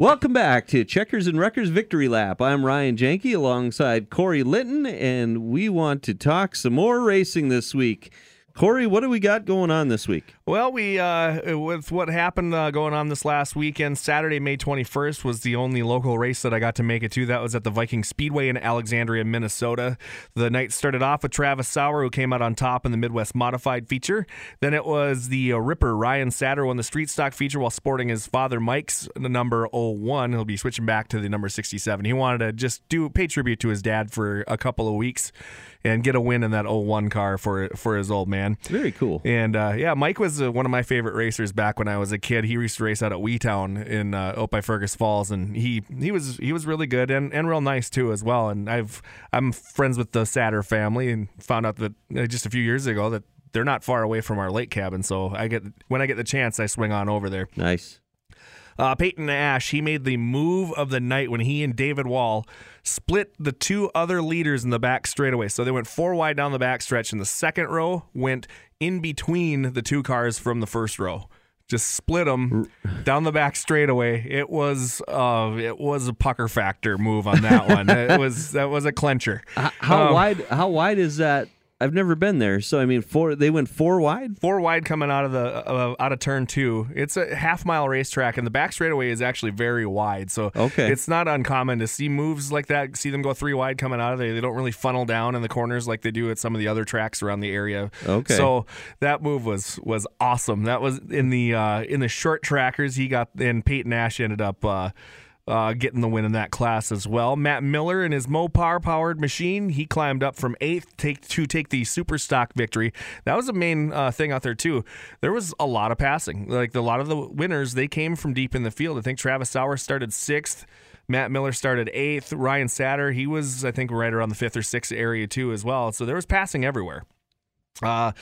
Welcome back to Checkers and Wreckers Victory Lap. I'm Ryan Janke alongside Corey Litton, and we want to talk some more racing this week. Corey, what do we got going on this week? Well, we uh, with what happened uh, going on this last weekend, Saturday, May 21st was the only local race that I got to make it to. That was at the Viking Speedway in Alexandria, Minnesota. The night started off with Travis Sauer, who came out on top in the Midwest Modified feature. Then it was the uh, Ripper Ryan Satter won the Street Stock feature while sporting his father Mike's the number 01. He'll be switching back to the number 67. He wanted to just do pay tribute to his dad for a couple of weeks and get a win in that 01 car for for his old man. Very cool. And uh, yeah, Mike was uh, one of my favorite racers back when I was a kid. He used to race out at Weetown in uh, out by Fergus Falls, and he he was he was really good and, and real nice too as well. And I've I'm friends with the Satter family, and found out that uh, just a few years ago that they're not far away from our lake cabin. So I get when I get the chance, I swing on over there. Nice. Uh, Peyton Ash, he made the move of the night when he and David Wall split the two other leaders in the back straightaway. So they went four wide down the back stretch, and the second row went in between the two cars from the first row. Just split them down the back straightaway. It was uh, it was a pucker factor move on that one. it was that was a clencher. How Um, wide? How wide is that? I've never been there, so I mean, four. They went four wide. four wide coming out of the uh, out of turn two. It's a half mile racetrack, and the back straightaway is actually very wide. So Okay. it's not uncommon to see moves like that. See them go three wide coming out of there. They don't really funnel down in the corners like they do at some of the other tracks around the area. Okay. So that move was was awesome. That was in the uh, in the short trackers. He got and Peyton Ash ended up. Uh, uh, getting the win in that class as well. Matt Miller in his Mopar powered machine, he climbed up from eighth take to take the super stock victory. That was the main uh, thing out there too. There was a lot of passing. Like a lot of the winners, they came from deep in the field. I think Travis Sauer started sixth. Matt Miller started eighth. Ryan Satter, he was I think right around the fifth or sixth area too as well. So there was passing everywhere. Uh,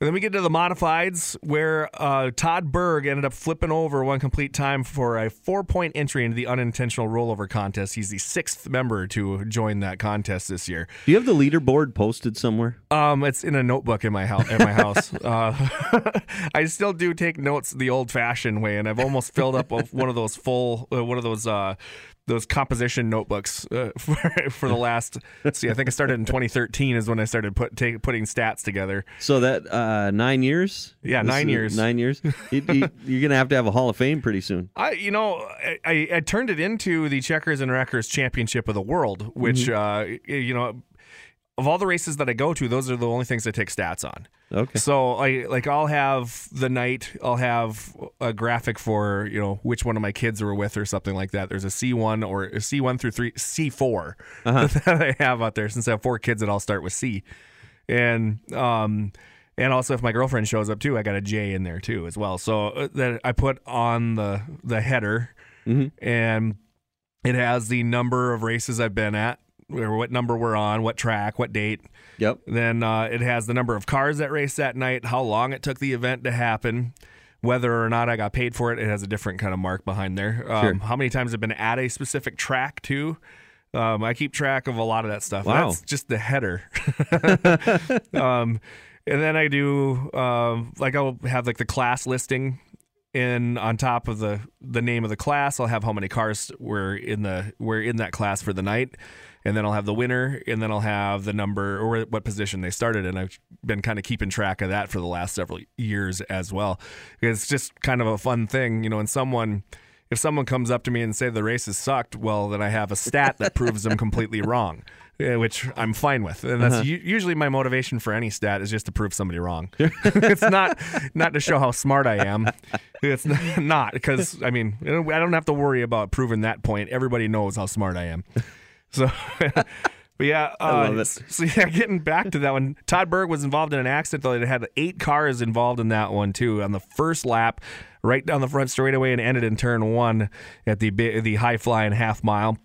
and then we get to the modifieds where uh, Todd Berg ended up flipping over one complete time for a four point entry into the unintentional rollover contest. He's the sixth member to join that contest this year. Do you have the leaderboard posted somewhere? Um, it's in a notebook in my house. At my house, uh, I still do take notes the old-fashioned way, and I've almost filled up one of those full, uh, one of those uh, those composition notebooks uh, for, for the last. See, I think I started in 2013 is when I started put take, putting stats together. So that uh, nine years. Yeah, This nine years. Nine years. You- you're gonna have to have a Hall of Fame pretty soon. I, you know, I, I, I turned it into the Checkers and Wreckers Championship of the World, which, uh, you know, of all the races that I go to, those are the only things I take stats on. Okay. So I like I'll have the night, I'll have a graphic for you know which one of my kids were with or something like that. There's a C one or a C one through three C 4 that I have out there since I have four kids that all start with C, and um and also if my girlfriend shows up too, I got a J in there too as well. So uh, that I put on the the header, and it has the number of races I've been at. Or what number we're on, what track, what date, Yep. then uh, it has the number of cars that raced that night, how long it took the event to happen, whether or not I got paid for it. It has a different kind of mark behind there. Um, Sure. How many times I've been at a specific track too. Um, I keep track of a lot of that stuff. Wow. That's just the header. um, and then I do um, like I'll have like the class listing in on top of the the name of the class. I'll have how many cars were in the were in that class for the night, and then I'll have the winner, and then I'll have the number or what position they started. And I've been kind of keeping track of that for the last several years as well. It's just kind of a fun thing, you know. And someone. If someone comes up to me and say the race races sucked, well, then I have a stat that proves them completely wrong, eh, which I'm fine with. And that's u- usually my motivation for any stat is just to prove somebody wrong. it's not not to show how smart I am. It's not because I mean I don't have to worry about proving that point. Everybody knows how smart I am. So. But yeah, uh, so yeah, getting back to that one, Todd Berg was involved in an accident. Though it had eight cars involved in that one too. On the first lap, right down the front straightaway, and ended in turn one at the the high flying half mile.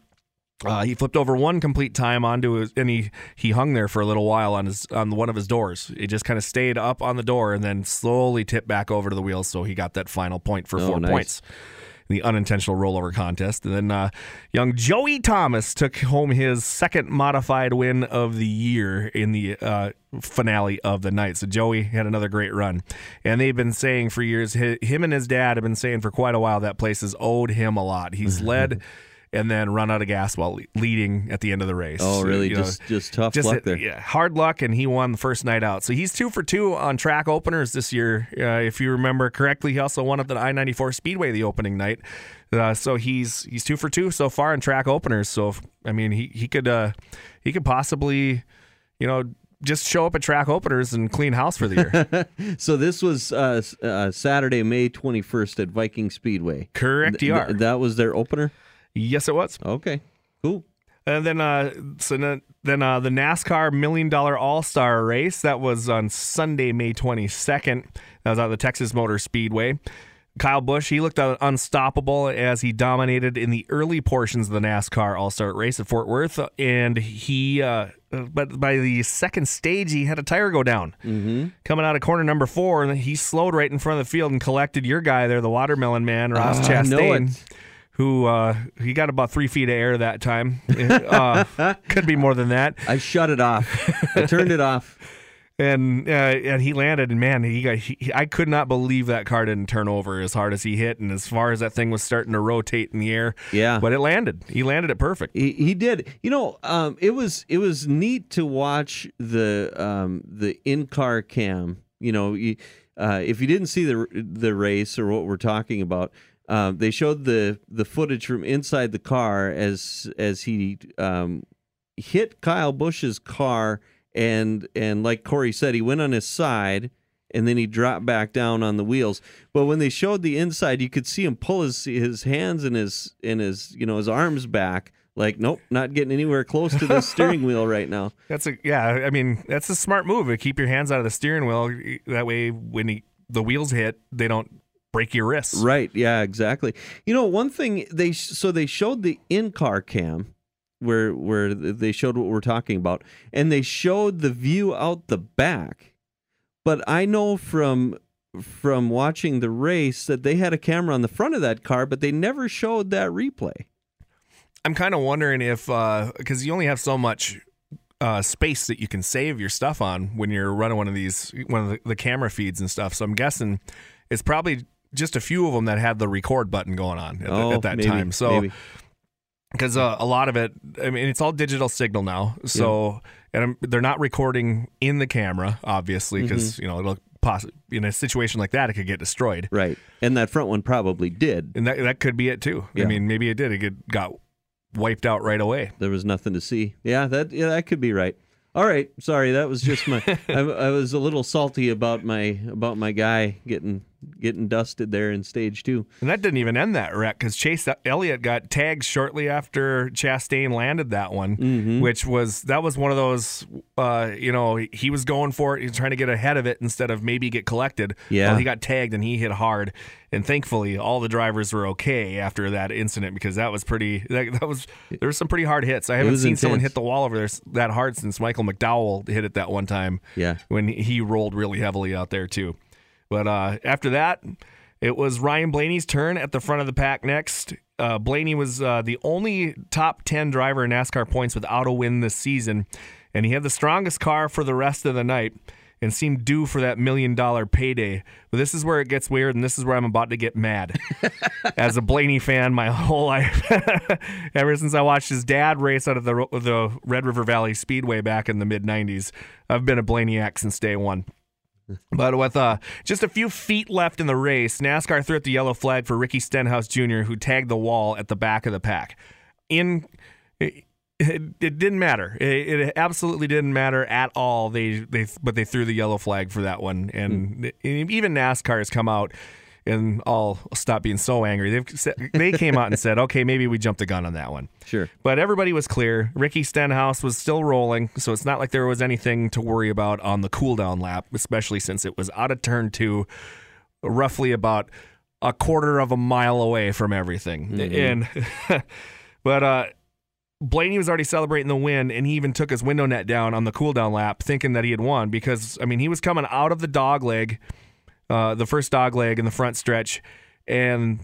Uh, he flipped over one complete time onto his, and he he hung there for a little while on his on one of his doors. It just kind of stayed up on the door and then slowly tipped back over to the wheels. So he got that final point for Oh, four nice. points. The unintentional rollover contest. And then uh, young Joey Thomas took home his second modified win of the year in the uh, finale of the night. So Joey had another great run. And they've been saying for years, him and his dad have been saying for quite a while that place has owed him a lot. He's led and then run out of gas while leading at the end of the race. Oh, really? just know, just tough just luck there. Yeah, hard luck, and he won the first night out. So he's two for two on track openers this year. Uh, if you remember correctly, he also won at the I ninety four Speedway the opening night. Uh, so he's he's two for two so far in track openers. So if, I mean, he he could uh, he could possibly, you know, just show up at track openers and clean house for the year. so this was uh, uh, Saturday, May 21st at Viking Speedway. Correct, you are. Th- that was their opener? Yes, it was. Okay, cool. And then, uh, so then, then uh, the NASCAR Million Dollar All Star Race that was on Sunday, May twenty second. That was at the Texas Motor Speedway. Kyle Busch, he looked unstoppable as he dominated in the early portions of the NASCAR All Star race at Fort Worth. And he, uh, but by the second stage, he had a tire go down. Mm-hmm. Coming out of corner number four, and he slowed right in front of the field and collected your guy there, the watermelon man, Ross uh, Chastain who uh, he got about three feet of air that time. Uh, could be more than that. I shut it off. I turned it off. And uh, and he landed, and man, he got. He, I could not believe that car didn't turn over as hard as he hit, and as far as that thing was starting to rotate in the air. Yeah, but it landed. He landed it perfect. He, he did. You know, um, it was it was neat to watch the um, the in car cam. You know, you, uh, if you didn't see the the race or what we're talking about, um, they showed the the footage from inside the car as as he um, hit Kyle Busch's car and and like Corey said, he went on his side and then he dropped back down on the wheels. But when they showed the inside, you could see him pull his his hands and his and his you know his arms back. Like, nope, not getting anywhere close to the steering wheel right now. That's a yeah. I mean, that's a smart move. To keep your hands out of the steering wheel. That way, when he, the wheels hit, they don't break your wrists. Right. Yeah. Exactly. You know, one thing they so they showed the in car cam where where they showed what we're talking about, and they showed the view out the back. But I know from from watching the race that they had a camera on the front of that car, but they never showed that replay. I'm kind of wondering if because uh, you only have so much uh, space that you can save your stuff on when you're running one of these one of the, the camera feeds and stuff. So I'm guessing it's probably just a few of them that had the record button going on at, oh, the, at that maybe, time. So because uh, a lot of it, I mean, it's all digital signal now. So yeah. and they're not recording in the camera, obviously, because mm-hmm. you know it'll possibly in a situation like that it could get destroyed. Right, and that front one probably did, and that that could be it too. Yeah. I mean, maybe it did. It got wiped out right away. There was nothing to see. Yeah, that yeah, that could be right. All right, sorry, that was just my. I, I, was a little salty about my about my guy getting getting dusted there in stage two. And that didn't even end that wreck because Chase Elliott got tagged shortly after Chastain landed that one, mm-hmm. which was that was one of those. Uh, you know, he was going for it. He was trying to get ahead of it instead of maybe get collected. Yeah, well, he got tagged and he hit hard. And thankfully, all the drivers were okay after that incident because that was pretty. That, that was there were some pretty hard hits. I haven't seen intense. someone hit the wall over there that hard since Michael McDowell hit it that one time. Yeah, when he rolled really heavily out there too. But uh, after that, it was Ryan Blaney's turn at the front of the pack next. Uh, Blaney was uh, the only top 10 driver in NASCAR points without a win this season, and he had the strongest car for the rest of the night and seemed due for that million dollar payday. But this is where it gets weird, and this is where I'm about to get mad. As a Blaney fan, my whole life, ever since I watched his dad race out of the the Red River Valley Speedway back in the mid '90s, I've been a Blaney since day one. But with uh, just a few feet left in the race, NASCAR threw up the yellow flag for Ricky Stenhouse Jr., who tagged the wall at the back of the pack. In it, it, it didn't matter. It, it, absolutely didn't matter at all. They they but they threw the yellow flag for that one, and mm. even NASCAR has come out and I'll stop being so angry. They've they came out and said, okay, maybe we jumped the gun on that one. Sure. But everybody was clear. Ricky Stenhouse was still rolling, so it's not like there was anything to worry about on the cooldown lap, especially since it was out of turn two, roughly about a quarter of a mile away from everything. Mm-hmm. And but uh Blaney was already celebrating the win, and he even took his window net down on the cooldown lap, thinking that he had won because I mean he was coming out of the dog leg uh, the first dog leg in the front stretch, and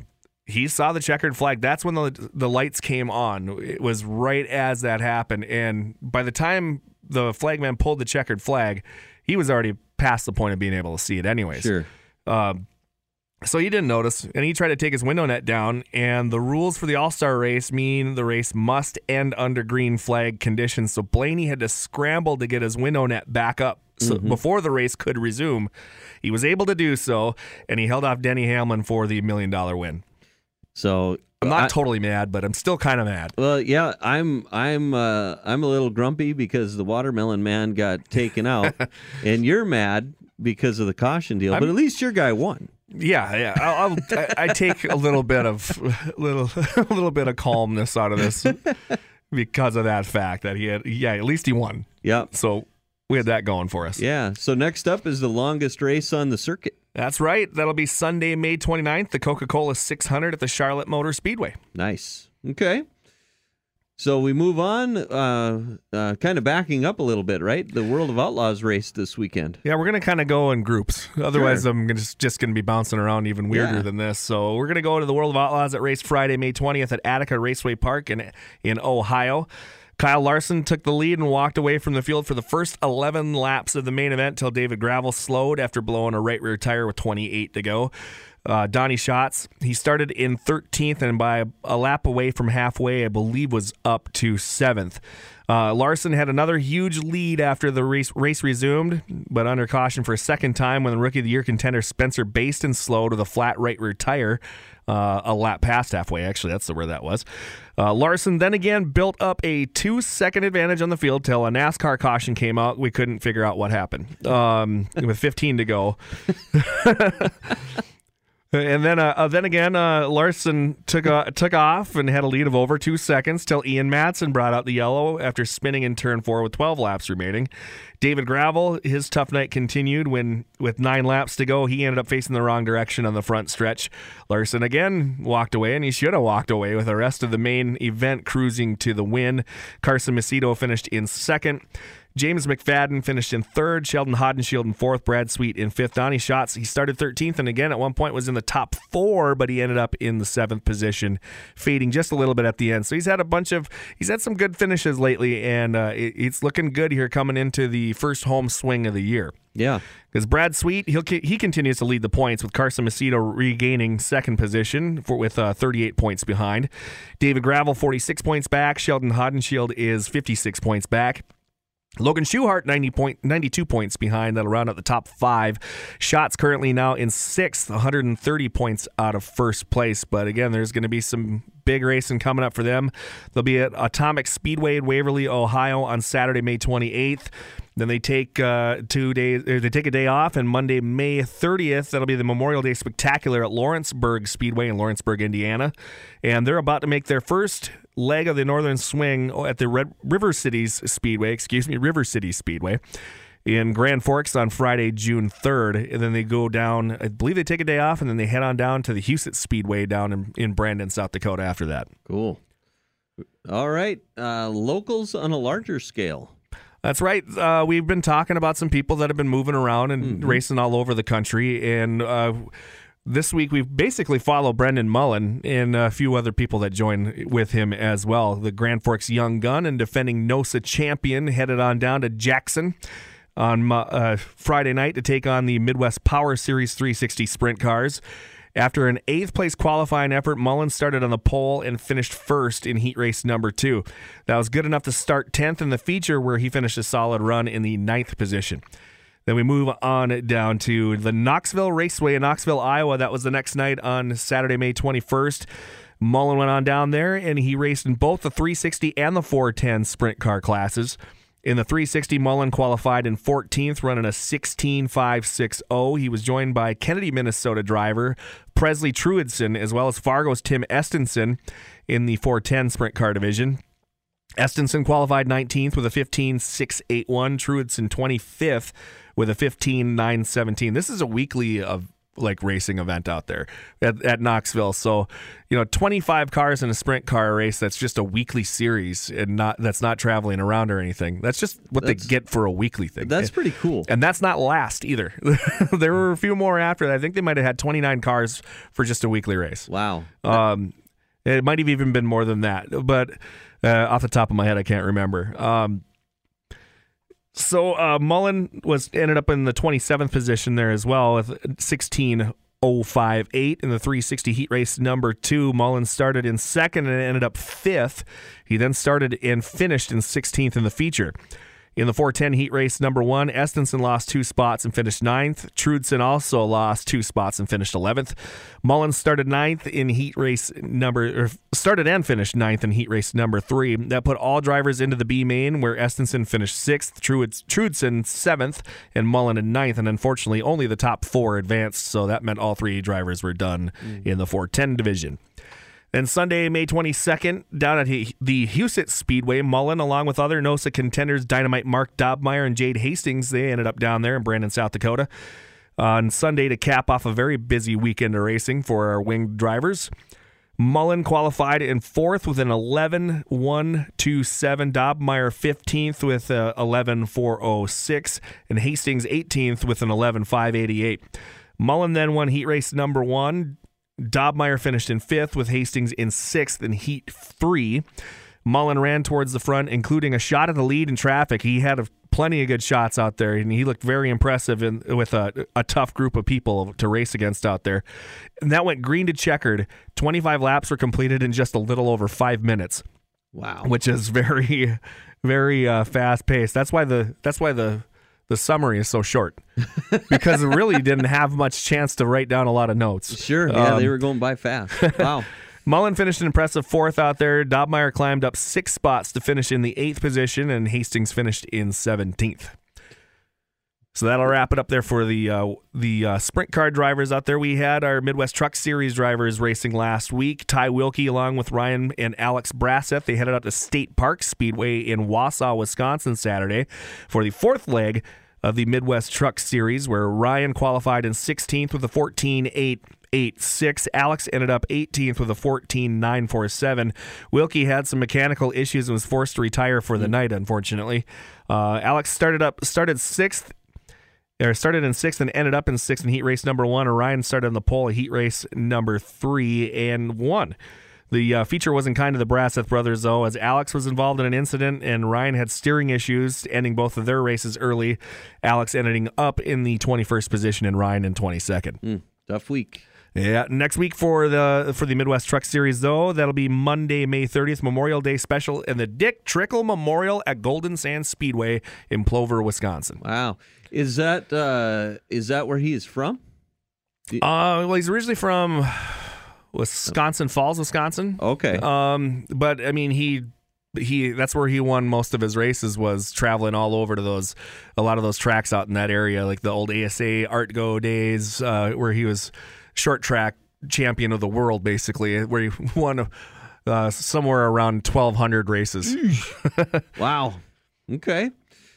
he saw the checkered flag. That's when the the lights came on. It was right as that happened, and by the time the flagman pulled the checkered flag, he was already past the point of being able to see it, anyways. Sure. Um, so he didn't notice, and he tried to take his window net down. And the rules for the All Star race mean the race must end under green flag conditions. So Blaney had to scramble to get his window net back up so before the race could resume. He was able to do so, and he held off Denny Hamlin for the million dollar win. So I'm not I- totally mad, but I'm still kind of mad. Well, yeah, I'm I'm uh, I'm a little grumpy because the watermelon man got taken out, and you're mad because of the caution deal. but I'm- at least your guy won. Yeah, yeah. I'll, I'll I, I take a little bit of little a little bit of calmness out of this because of that fact that he had. Yeah, at least he won. Yeah, So we had that going for us. yeah. So next up is the longest race on the circuit. That's right. That'll be Sunday, May 29th, the Coca Cola 600 at the Charlotte Motor Speedway. Nice. Okay. So we move on, uh, uh, kind of backing up a little bit, right? The World of Outlaws race this weekend. Yeah, we're going to kind of go in groups. Otherwise, Sure. I'm just, just going to be bouncing around even weirder Yeah. than this. So we're going to go to the World of Outlaws at race Friday, May 20th at Attica Raceway Park in, in Ohio. Kyle Larson took the lead and walked away from the field for the first 11 laps of the main event until David Gravel slowed after blowing a right rear tire with 28 to go. Uh, Donny Schatz, he started in 13th and by a lap away from halfway, I believe was up to 7th. Uh, Larson had another huge lead after the race, race resumed, but under caution for a second time when the Rookie of the Year contender Spencer Bayston slowed with a flat right rear tire uh, a lap past halfway. Actually, that's where that was. Uh, Larson then again built up a two second advantage on the field till a NASCAR caution came out. We couldn't figure out what happened um, with 15 to go. And then, uh, uh, then again, uh, Larson took uh, took off and had a lead of over two seconds till Ian Madsen brought out the yellow after spinning in turn four with 12 laps remaining. David Gravel, his tough night continued when, with nine laps to go, he ended up facing the wrong direction on the front stretch. Larson again walked away, and he should have walked away with the rest of the main event cruising to the win. Carson Macedo finished in second. James McFadden finished in third, Sheldon Haudenschild in fourth, Brad Sweet in fifth. Donny Schatz, he started 13th and again at one point was in the top four, but he ended up in the seventh position, fading just a little bit at the end. So he's had a bunch of, he's had some good finishes lately, and uh, it, it's looking good here coming into the first home swing of the year. Yeah. Because Brad Sweet, he'll he continues to lead the points with Carson Macedo regaining second position for, with uh, 38 points behind. David Gravel 46 points back. Sheldon Haudenschild is 56 points back. Logan Schuchart, 90 point, 92 points behind. That'll round out the top five. Schatz currently now in sixth, 130 points out of first place. But again, there's going to be some big racing coming up for them. They'll be at Atomic Speedway in Waverly, Ohio on Saturday, May 28th. Then they take uh, two days. They take a day off, and Monday, May 30th, that'll be the Memorial Day Spectacular at Lawrenceburg Speedway in Lawrenceburg, Indiana, and they're about to make their first leg of the Northern Swing at the Red River Cities Speedway. Excuse me, River City Speedway in Grand Forks on Friday, June 3rd. And then they go down, I believe they take a day off, and then they head on down to the Huset Speedway down in, in Brandon, South Dakota after that. Cool. All right. Uh, locals on a larger scale. That's right. Uh, we've been talking about some people that have been moving around and racing all over the country. And uh, this week we've basically followed Brendan Mullen and a few other people that join with him as well. The Grand Forks Young Gun and defending NOSA champion headed on down to Jackson on uh, Friday night to take on the Midwest Power Series 360 sprint cars. After an eighth place qualifying effort, Mullins started on the pole and finished first in heat race number two. That was good enough to start 10th in the feature, where he finished a solid run in the ninth position. Then we move on down to the Knoxville Raceway in Knoxville, Iowa. That was the next night on Saturday, May 21st. Mullen went on down there and he raced in both the 360 and the 410 sprint car classes. In the 360, Mullen qualified in 14th, running a 16.560. He was joined by Kennedy, Minnesota driver Presley Truedson, as well as Fargo's Tim Estenson in the 410 sprint car division. Estenson qualified 19th with a 15.681. Truedson 25th with a 15.917. This is a weekly of like racing event out there at, at Knoxville. So, you know, 25 cars in a sprint car race that's just a weekly series and not that's not traveling around or anything. That's just what That's- they get for a weekly thing. That's pretty cool. and that's not last either. there were a few more after that. I think they might have had 29 cars for just a weekly race. Wow. Um, it might have even been more than that, but uh, off the top of my head, I can't remember. Um, so uh, Mullen was ended up in the 27th position there as well with 16.058 in the 360 heat race number two. Mullen started in second and ended up fifth. He then started and finished in 16th in the feature. In the 410 heat race number one, Estenson lost two spots and finished ninth. Truedson also lost two spots and finished 11th. Mullins started ninth in heat race number, or started and finished ninth in heat race number three. That put all drivers into the B main, where Estenson finished sixth, Truds- Truedson seventh, and Mullen in ninth. And unfortunately, only the top four advanced, so that meant all three drivers were done mm. in the 410 division. Then Sunday, May 22nd, down at the Huset Speedway, Mullen, along with other NOSA contenders, Dynamite Mark Dobmeyer and Jade Hastings, they ended up down there in Brandon, South Dakota. On Sunday, to cap off a very busy weekend of racing for our winged drivers, Mullen qualified in fourth with an 11 1 2 7. Dobmeyer 15th with a 11 4 6. And Hastings 18th with an 11 5 88. Mullen then won heat race number one. Dobmeyer finished in fifth with Hastings in sixth in heat three. Mullen ran towards the front, including a shot at the lead in traffic. He had a, plenty of good shots out there, and he looked very impressive in, with a, a tough group of people to race against out there. And that went green to checkered. 25 laps were completed in just a little over five minutes, Wow. which is very, very uh, fast paced. That's why the that's why the the summary is so short because it really didn't have much chance to write down a lot of notes. Sure. Yeah, they Um, were going by fast. Wow. Mullen finished an impressive fourth out there. Dobmeyer climbed up six spots to finish in the eighth position, and Hastings finished in 17th. So that'll wrap it up there for the uh, the uh, sprint car drivers out there. We had our Midwest Truck Series drivers racing last week. Ty Wilkie, along with Ryan and Alex Brasseth, they headed out to State Park Speedway in Wausau, Wisconsin, Saturday for the fourth leg of the Midwest Truck Series, where Ryan qualified in 16th with a 14.8. 8-6. Alex ended up 18th with a 14.947. Wilkie had some mechanical issues and was forced to retire for the night, unfortunately. Uh, Alex started up started sixth or started in sixth and ended up in sixth in heat race number one. Orion started on the pole at heat race number three and won. The uh, feature wasn't kind to the Brasseth brothers, though, as Alex was involved in an incident and Ryan had steering issues, ending both of their races early. Alex ending up in the 21st position and Ryan in 22nd. Hmm, tough week. Yeah, next week for the for the Midwest Truck Series though, that'll be Monday, May 30th, Memorial Day special in the Dick Trickle Memorial at Golden Sands Speedway in Plover, Wisconsin. Wow. Is that uh is that where he is from? Uh, well, he's originally from Wisconsin Falls, Wisconsin. Okay. Um, but I mean, he he that's where he won most of his races was traveling all over to those a lot of those tracks out in that area, like the old ASA ARTGO days, uh, where he was short track champion of the world, basically, where he won uh, somewhere around twelve hundred races. wow. Okay.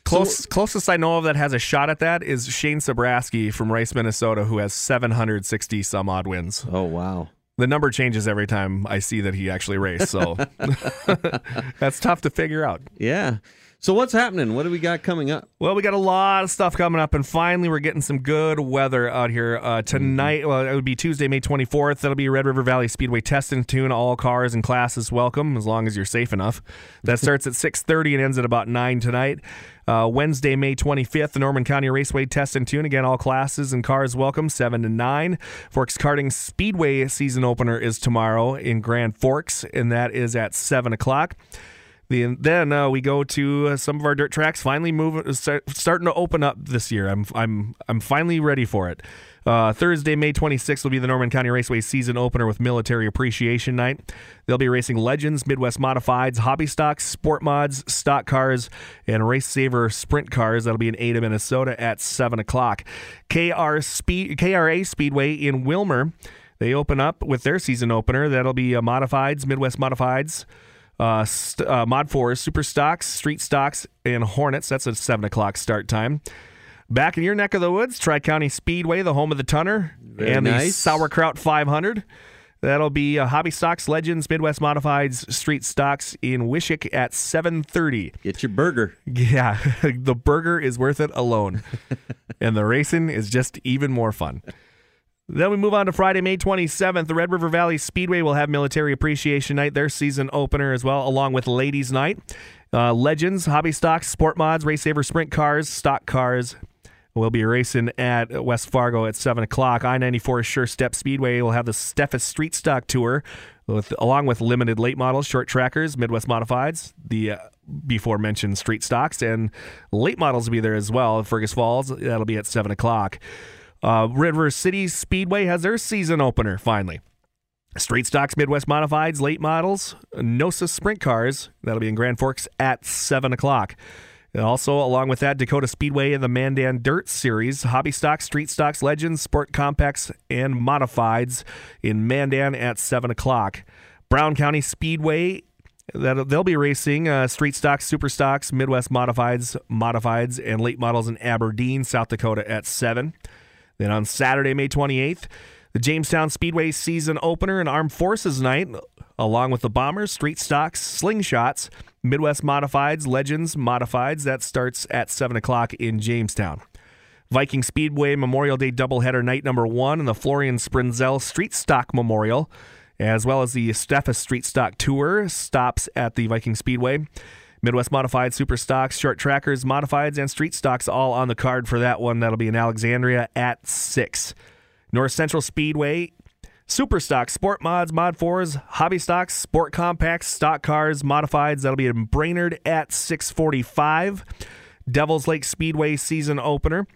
Close, closest I know of that has a shot at that is Shane Sabraski from Rice, Minnesota, who has 760 some odd wins. Oh wow. The number changes every time I see that he actually raced, so that's tough to figure out. Yeah. So what's happening? What do we got coming up? Well, we got a lot of stuff coming up, and finally, we're getting some good weather out here uh, tonight. Well, it would be Tuesday, May 24th. That'll be Red River Valley Speedway Test and Tune. All cars and classes welcome, as long as you're safe enough. That starts at 6:30 and ends at about nine tonight. Uh, Wednesday, May 25th, the Norman County Raceway Test and Tune. Again, all classes and cars welcome, 7 to 9. Forks Karting Speedway season opener is tomorrow in Grand Forks, and that is at 7 o'clock. The, then uh, we go to uh, some of our dirt tracks. Finally, moving, start, starting to open up this year. I'm, I'm, I'm finally ready for it. Uh, Thursday, May 26th, will be the Norman County Raceway season opener with Military Appreciation Night. They'll be racing Legends, Midwest Modifieds, Hobby Stocks, Sport Mods, Stock Cars, and Race Saver Sprint Cars. That'll be in Ada, Minnesota at 7 o'clock. KR Speed, KRA Speedway in Willmar. They open up with their season opener. That'll be uh, Modifieds, Midwest Modifieds, uh, st- uh, Mod 4, Super Stocks, Street Stocks, and Hornets. That's a 7 o'clock start time. Back in your neck of the woods, Tri County Speedway, the home of the Tunner, Very and the. Sauerkraut 500. That'll be uh, Hobby Stocks Legends Midwest Modifieds Street Stocks in Wishek at 7:30. Get your burger. Yeah, the burger is worth it alone, and the racing is just even more fun. Then we move on to Friday, May 27th. The Red River Valley Speedway will have Military Appreciation Night, their season opener as well, along with Ladies Night. Uh, Legends, Hobby Stocks, Sport Mods, Race Saver Sprint Cars, Stock Cars will be racing at West Fargo at 7 o'clock. I 94 Sure Step Speedway will have the Steffes Street Stock Tour, with, along with limited late models, short trackers, Midwest Modifieds, the uh, before mentioned street stocks, and late models will be there as well. Fergus Falls, that'll be at 7 o'clock. Uh, River City Speedway has their season opener finally. Street Stocks Midwest Modifieds, late models, Nosa Sprint Cars, that'll be in Grand Forks at 7 o'clock. And also, along with that, Dakota Speedway and the Mandan Dirt Series, Hobby Stocks, Street Stocks, Legends, Sport Compacts, and Modifieds in Mandan at 7 o'clock. Brown County Speedway, that they'll be racing uh, Street Stocks, Super Stocks, Midwest Modifieds, Modifieds, and late models in Aberdeen, South Dakota at 7. Then on Saturday, May 28th, the Jamestown Speedway season opener and Armed Forces Night, along with the Bombers, Street Stocks, Slingshots, Midwest Modifieds, Legends, Modifieds. That starts at 7 o'clock in Jamestown. Viking Speedway Memorial Day doubleheader night number one and the Florian Sprinzel Street Stock Memorial, as well as the Steffes Street Stock Tour, stops at the Viking Speedway. Midwest Modified, Super Stocks, Short Trackers, Modifieds, and Street Stocks all on the card for that one. That'll be in Alexandria at 6. North Central Speedway, Super Stocks, Sport Mods, Mod 4s, Hobby Stocks, Sport Compacts, Stock Cars, Modifieds. That'll be in Brainerd at 645. Devils Lake Speedway season opener.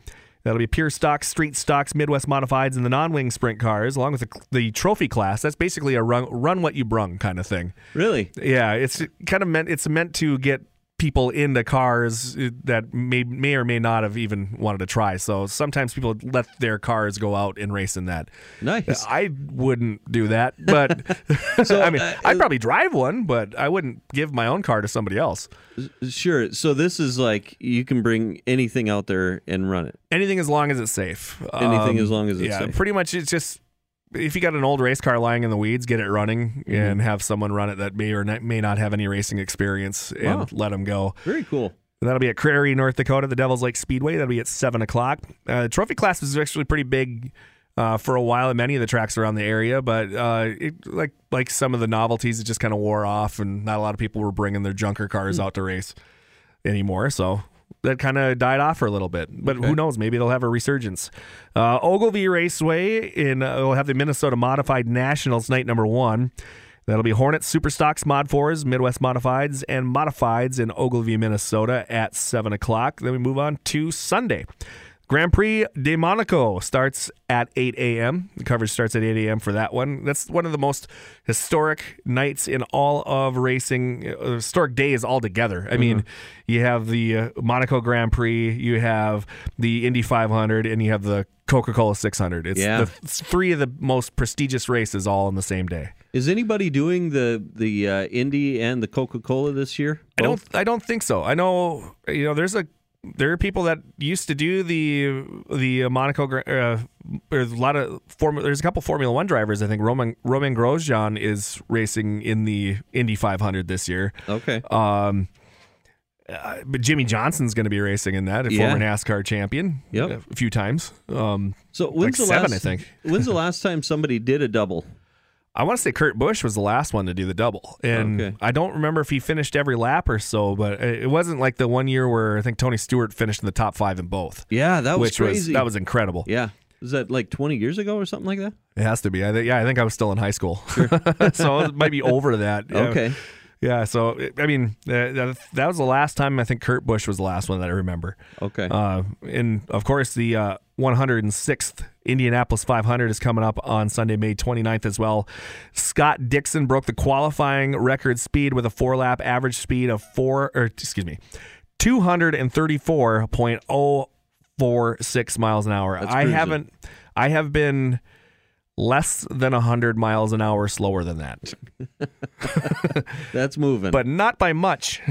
That'll be pure stocks, street stocks, Midwest modifieds, and the non-wing sprint cars, along with the, the trophy class. That's basically a run, run what you brung kind of thing. Really? Yeah, it's kind of meant. It's meant to get people into cars that may may or may not have even wanted to try. So sometimes people let their cars go out and race in that. Nice. I wouldn't do that, but so, I mean, uh, I'd probably drive one, but I wouldn't give my own car to somebody else. Sure. So this is like you can bring anything out there and run it. Anything as long as it's safe. Anything Um, as long as it's yeah, safe. pretty much. It's just if you got an old race car lying in the weeds, get it running Mm-hmm. and have someone run it that may or may not have any racing experience, and Wow. let them go. Very cool. And that'll be at Prairie, North Dakota, the Devil's Lake Speedway. That'll be at seven o'clock. Uh, the trophy class was actually pretty big uh, for a while at many of the tracks around the area, but uh, it, like like some of the novelties, it just kind of wore off, and not a lot of people were bringing their junker cars out to race anymore. So that kind of died off for a little bit. But who knows? Maybe it'll have a resurgence. Uh, Ogilvie Raceway in uh, will have the Minnesota Modified Nationals night number one. That'll be Hornets, Super Stocks Mod 4s, Midwest Modifieds, and Modifieds in Ogilvie, Minnesota at 7 o'clock. Then we move on to Sunday. Grand Prix de Monaco starts at 8 a.m. The coverage starts at 8 a.m. for that one. That's one of the most historic nights in all of racing, uh, historic days altogether. I mean, you have the uh, Monaco Grand Prix, you have the Indy 500, and you have the Coca Cola 600. It's Yeah. the it's three of the most prestigious races all on the same day. Is anybody doing the the uh, Indy and the Coca Cola this year? I don't. I don't think so. I know. You know, there's a there are people that used to do the the Monaco. Uh, there's a lot of form. There's a couple Formula One drivers. I think Roman Roman Grosjean is racing in the Indy 500 this year. Okay. Um, uh, but Jimmie Johnson's going to be racing in that, a Yeah. former NASCAR champion, Yep. a few times. Um, So when's like the seven, last? I think. when's the last time somebody did a double? I want to say Kurt Busch was the last one to do the double, and Okay. I don't remember if he finished every lap or so, but it wasn't like the one year where I think Tony Stewart finished in the top five in both, Yeah, that was which was crazy. that was incredible. yeah. Was that like 20 years ago or something like that? It has to be. I think, yeah, I think I was still in high school, so it might be over that. Yeah. Okay. Yeah. So I mean, uh, that, that was the last time I think Kurt Busch was the last one that I remember. Okay. Uh, and of course, the uh, 106th Indianapolis 500 is coming up on Sunday, May 29th as well. Scott Dixon broke the qualifying record speed with a four lap average speed of four, or excuse me, 234.046 miles an hour. I haven't, I have been less than 100 miles an hour slower than that, That's moving. but not by much.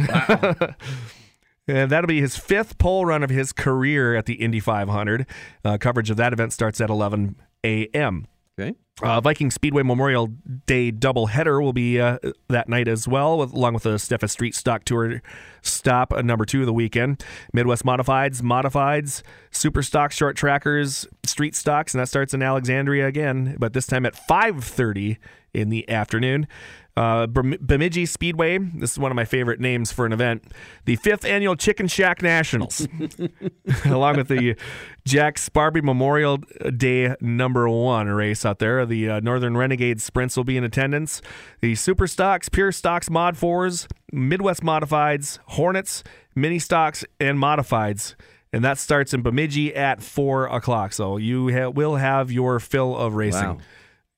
And that'll be his fifth pole run of his career at the Indy 500. Uh, coverage of that event starts at 11 a.m. Uh, Viking Speedway Memorial Day doubleheader will be uh, that night as well, with, along with the Steffes Street Stock Tour stop, uh, number two of the weekend. Midwest Modifieds, Modifieds, Super Stock Short Trackers, Street Stocks, and that starts in Alexandria again, but this time at 5.30 in the afternoon. Uh, Bemidji Speedway. This is one of my favorite names for an event. The fifth annual Chicken Shack Nationals, along with the Jack Sparby Memorial Day number one race out there. The uh, Northern Renegade Sprints will be in attendance. The Super Stocks, Pure Stocks, Mod 4s, Midwest Modifieds, Hornets, Mini Stocks, and Modifieds and that starts in Bemidji at four o'clock. So you ha- will have your fill of racing. Wow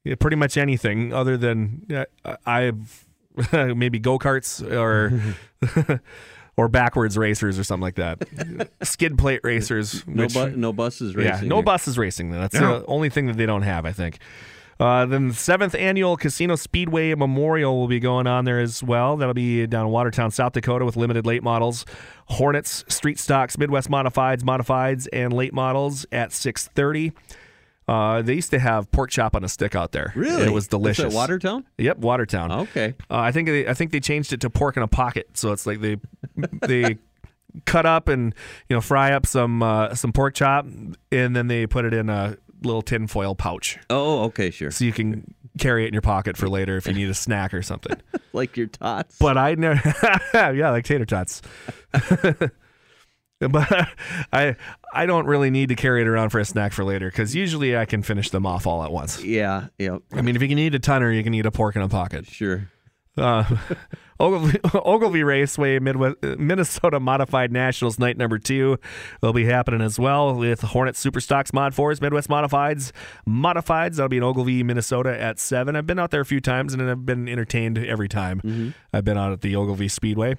yeah, pretty much anything other than uh, I've maybe go karts or or backwards racers or something like that. Skid plate racers. No, bu- no buses racing. Yeah, no buses racing. That's no. the only thing that they don't have, I think. Uh, then the seventh annual Casino Speedway Memorial will be going on there as well. That'll be down in Watertown, South Dakota, with limited late models, Hornets, Street Stocks, Midwest Modifieds, Modifieds, and late models at six thirty. Uh, they used to have pork chop on a stick out there. Really, it was delicious. Is Watertown? Yep, Watertown. Okay. Uh, I think they, I think they changed it to pork in a pocket, so it's like they they cut up and you know fry up some uh, some pork chop, and then they put it in a little tin foil pouch. Oh, okay, sure. So you can carry it in your pocket for later if you need a snack or something. like your tots. But I never, yeah, like tater tots. but I I don't really need to carry it around for a snack for later because usually I can finish them off all at once. Yeah, yeah. I mean, if you can eat a ton or you can eat a pork in a pocket. Sure. Uh, Ogilvie, Ogilvie Raceway Midwest, Minnesota Modified Nationals night number two will be happening as well with Hornet Superstocks Mod 4s, Midwest Modifieds, Modifieds. That'll be in Ogilvie, Minnesota at 7. I've been out there a few times and I've been entertained every time mm-hmm. I've been out at the Ogilvie Speedway.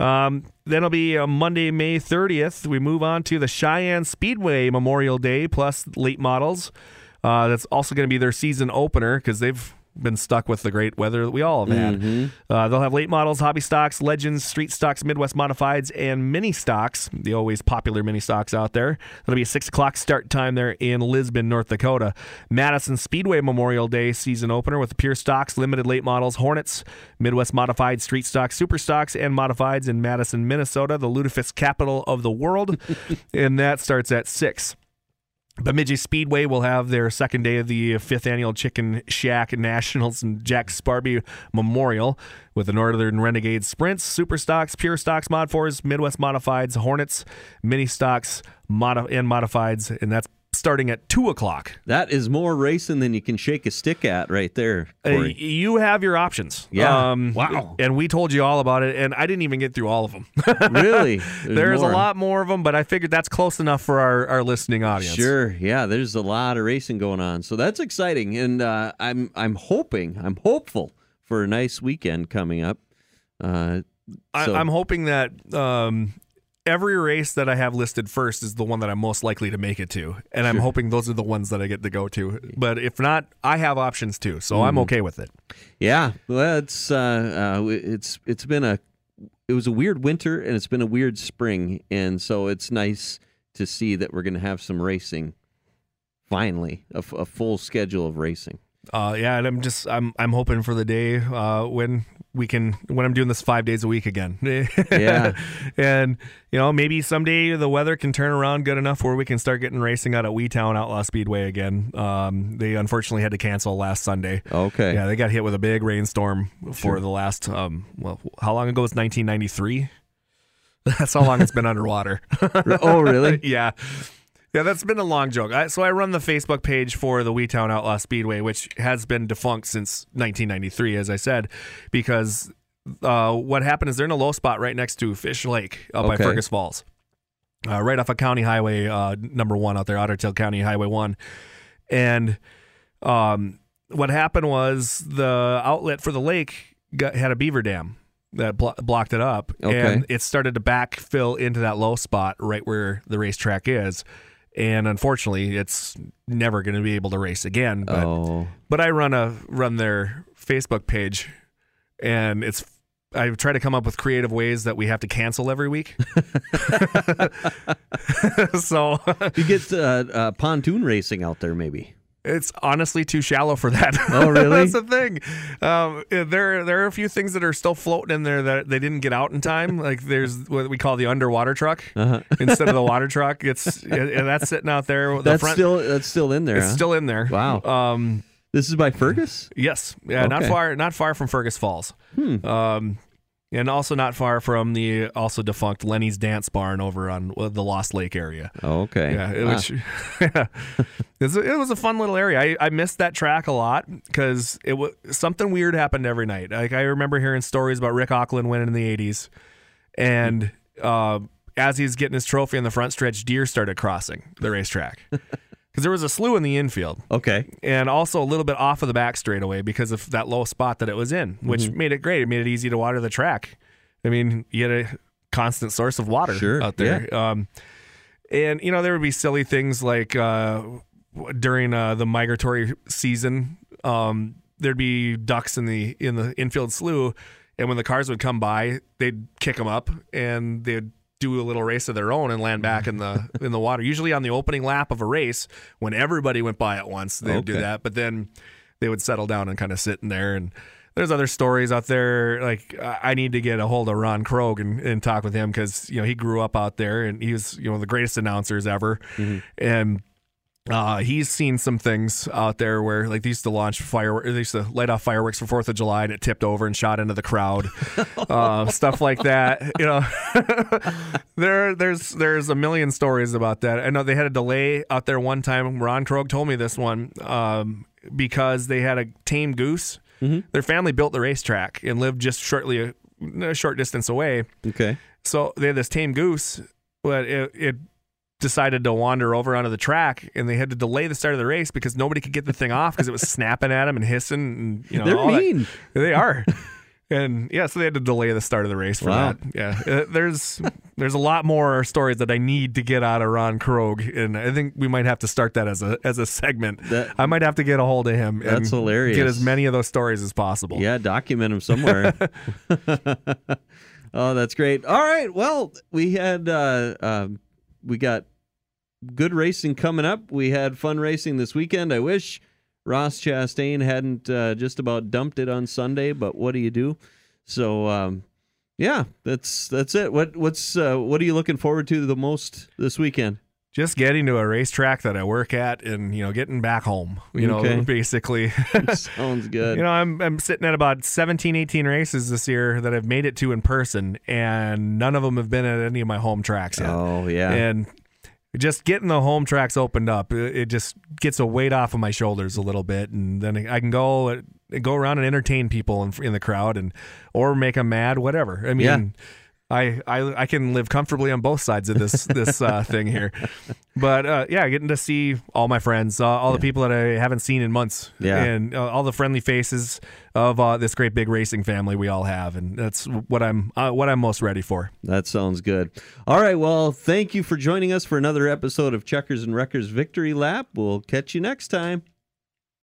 Um, then it'll be uh, Monday, May 30th. We move on to the Sheyenne Speedway Memorial Day plus late models. Uh, that's also going to be their season opener because they've been stuck with the great weather that we all have had. Mm-hmm. Uh, they'll have late models, hobby stocks, legends, street stocks, Midwest modifieds, and mini stocks, the always popular mini stocks out there. That'll be a 6 o'clock start time there in Lisbon, North Dakota. Madison Speedway Memorial Day season opener with the pure stocks, limited late models, Hornets, Midwest modified, street stocks, super stocks, and modifieds in Madison, Minnesota, the lutefisk capital of the world. and that starts at 6. Bemidji Speedway will have their second day of the uh, fifth annual Chicken Shack Nationals and Jack Sparby Memorial with the Northern Renegade Sprints, Super Stocks, Pure Stocks, Mod 4s, Midwest Modifieds, Hornets, Mini Stocks, Mod- and Modifieds, and that's starting at two o'clock. That is more racing than you can shake a stick at, right there. Uh, you have your options. Yeah. Um, wow. And we told you all about it, and I didn't even get through all of them. really? There's, there's a lot more of them, but I figured that's close enough for our, our listening audience. Sure. Yeah. There's a lot of racing going on, so that's exciting, and uh, I'm I'm hoping, I'm hopeful for a nice weekend coming up. Uh, so. I, am hoping that um, every race that I have listed first is the one that I'm most likely to make it to, and sure. I'm hoping those are the ones that I get to go to. But if not, I have options too, so mm-hmm. I'm okay with it. Yeah, well, it's uh, uh, it's it's been a it was a weird winter and it's been a weird spring, and so it's nice to see that we're going to have some racing finally, a, f- a full schedule of racing. Uh, yeah, and I'm just I'm I'm hoping for the day uh, when we can when I'm doing this five days a week again. yeah, and you know maybe someday the weather can turn around good enough where we can start getting racing out at Weetown Outlaw Speedway again. Um, they unfortunately had to cancel last Sunday. Okay, yeah, they got hit with a big rainstorm for sure. the last um, well, how long ago was 1993? That's how long it's been underwater. oh, really? yeah. Yeah, that's been a long joke. I, so I run the Facebook page for the Weetown Outlaw Speedway, which has been defunct since 1993, as I said, because uh, what happened is they're in a low spot right next to Fish Lake up okay. by Fergus Falls, uh, right off of County Highway uh, number one out there, Otter Tail County Highway one, and um, what happened was the outlet for the lake got, had a beaver dam that blo- blocked it up, okay. and it started to backfill into that low spot right where the racetrack is and unfortunately, it's never going to be able to race again. But oh. but I run a run their Facebook page, and it's I try to come up with creative ways that we have to cancel every week. so You get uh, uh, pontoon racing out there, maybe. It's honestly too shallow for that. Oh, really? That's the thing. Um, there, there are a few things that are still floating in there that they didn't get out in time. Like there's what we call the underwater truck Uh-huh. instead of the water truck. It's and that's sitting out there. The That's front, still that's still in there. it's huh? still in there. Wow. Um, this is by Fergus. Yes, yeah, not far, not far from Fergus Falls, Hmm. um, and also not far from the also defunct Lenny's Dance Barn over on the Lost Lake area. Oh, okay. Yeah, it, Ah, which it was a fun little area. I, I missed that track a lot because it was something weird happened every night. Like I remember hearing stories about Rick Auckland winning in the '80s, and uh, as he's getting his trophy in the front stretch, deer started crossing the racetrack because there was a slough in the infield okay. and also a little bit off of the back straightaway because of that low spot that it was in, which Mm-hmm. made it great. It made it easy to water the track. I mean, you had a constant source of water Sure, out there. Um, and you know, there would be silly things like uh, during uh, the migratory season, um, there'd be ducks in the in the infield slough, and when the cars would come by, they'd kick them up and they'd do a little race of their own and land back in the in the water. Usually on the opening lap of a race, when everybody went by at once, they would do that. But then they would settle down and kind of sit in there and. There's other stories out there. Like I need to get a hold of Ron Krogh and, and talk with him because you know he grew up out there and he was you know the greatest announcers ever, mm-hmm. and uh, he's seen some things out there where like they used to launch fireworks, they used to light off fireworks for Fourth of July and it tipped over and shot into the crowd, uh, stuff like that. You know, there there's there's a million stories about that. I know they had a delay out there one time. Ron Krogh told me this one um, because they had a tame goose. Their family built the racetrack and lived just shortly a, a short distance away. Okay. So they had this tame goose, but it, it decided to wander over onto the track, and they had to delay the start of the race because nobody could get the thing off because it was snapping at them and hissing. And you know, They're all that- mean. They are. And yeah, so they had to delay the start of the race for Wow. that. Yeah, Uh, there's there's a lot more stories that I need to get out of Ron Krogh, and I think we might have to start that as a as a segment. That- I might have to get a hold of him. and That's hilarious. Get as many of those stories as possible. Yeah, document them somewhere. oh, that's great. All right. Well, we had uh, um, we got good racing coming up. We had fun racing this weekend. I wish Ross Chastain hadn't uh, just about dumped it on Sunday, but what do you do? So, um, yeah, that's that's it. What what's uh, what are you looking forward to the most this weekend? Just getting to a racetrack that I work at and you know getting back home you know basically Sounds good. you know I'm I'm sitting at about 17 18 races this year that I've made it to in person and none of them have been at any of my home tracks yet oh yeah. and just getting the home tracks opened up it, it just gets a weight off of my shoulders a little bit and then I can go uh, go around and entertain people in, in the crowd and or make them mad whatever I mean Yeah. I, I I can live comfortably on both sides of this this uh, thing here, but uh, yeah, getting to see all my friends, uh, all the people that I haven't seen in months, Yeah. and uh, all the friendly faces of uh, this great big racing family we all have, and that's what I'm uh, what I'm most ready for. That sounds good. All right. Well, thank you for joining us for another episode of Checkers and Wreckers Victory Lap. We'll catch you next time.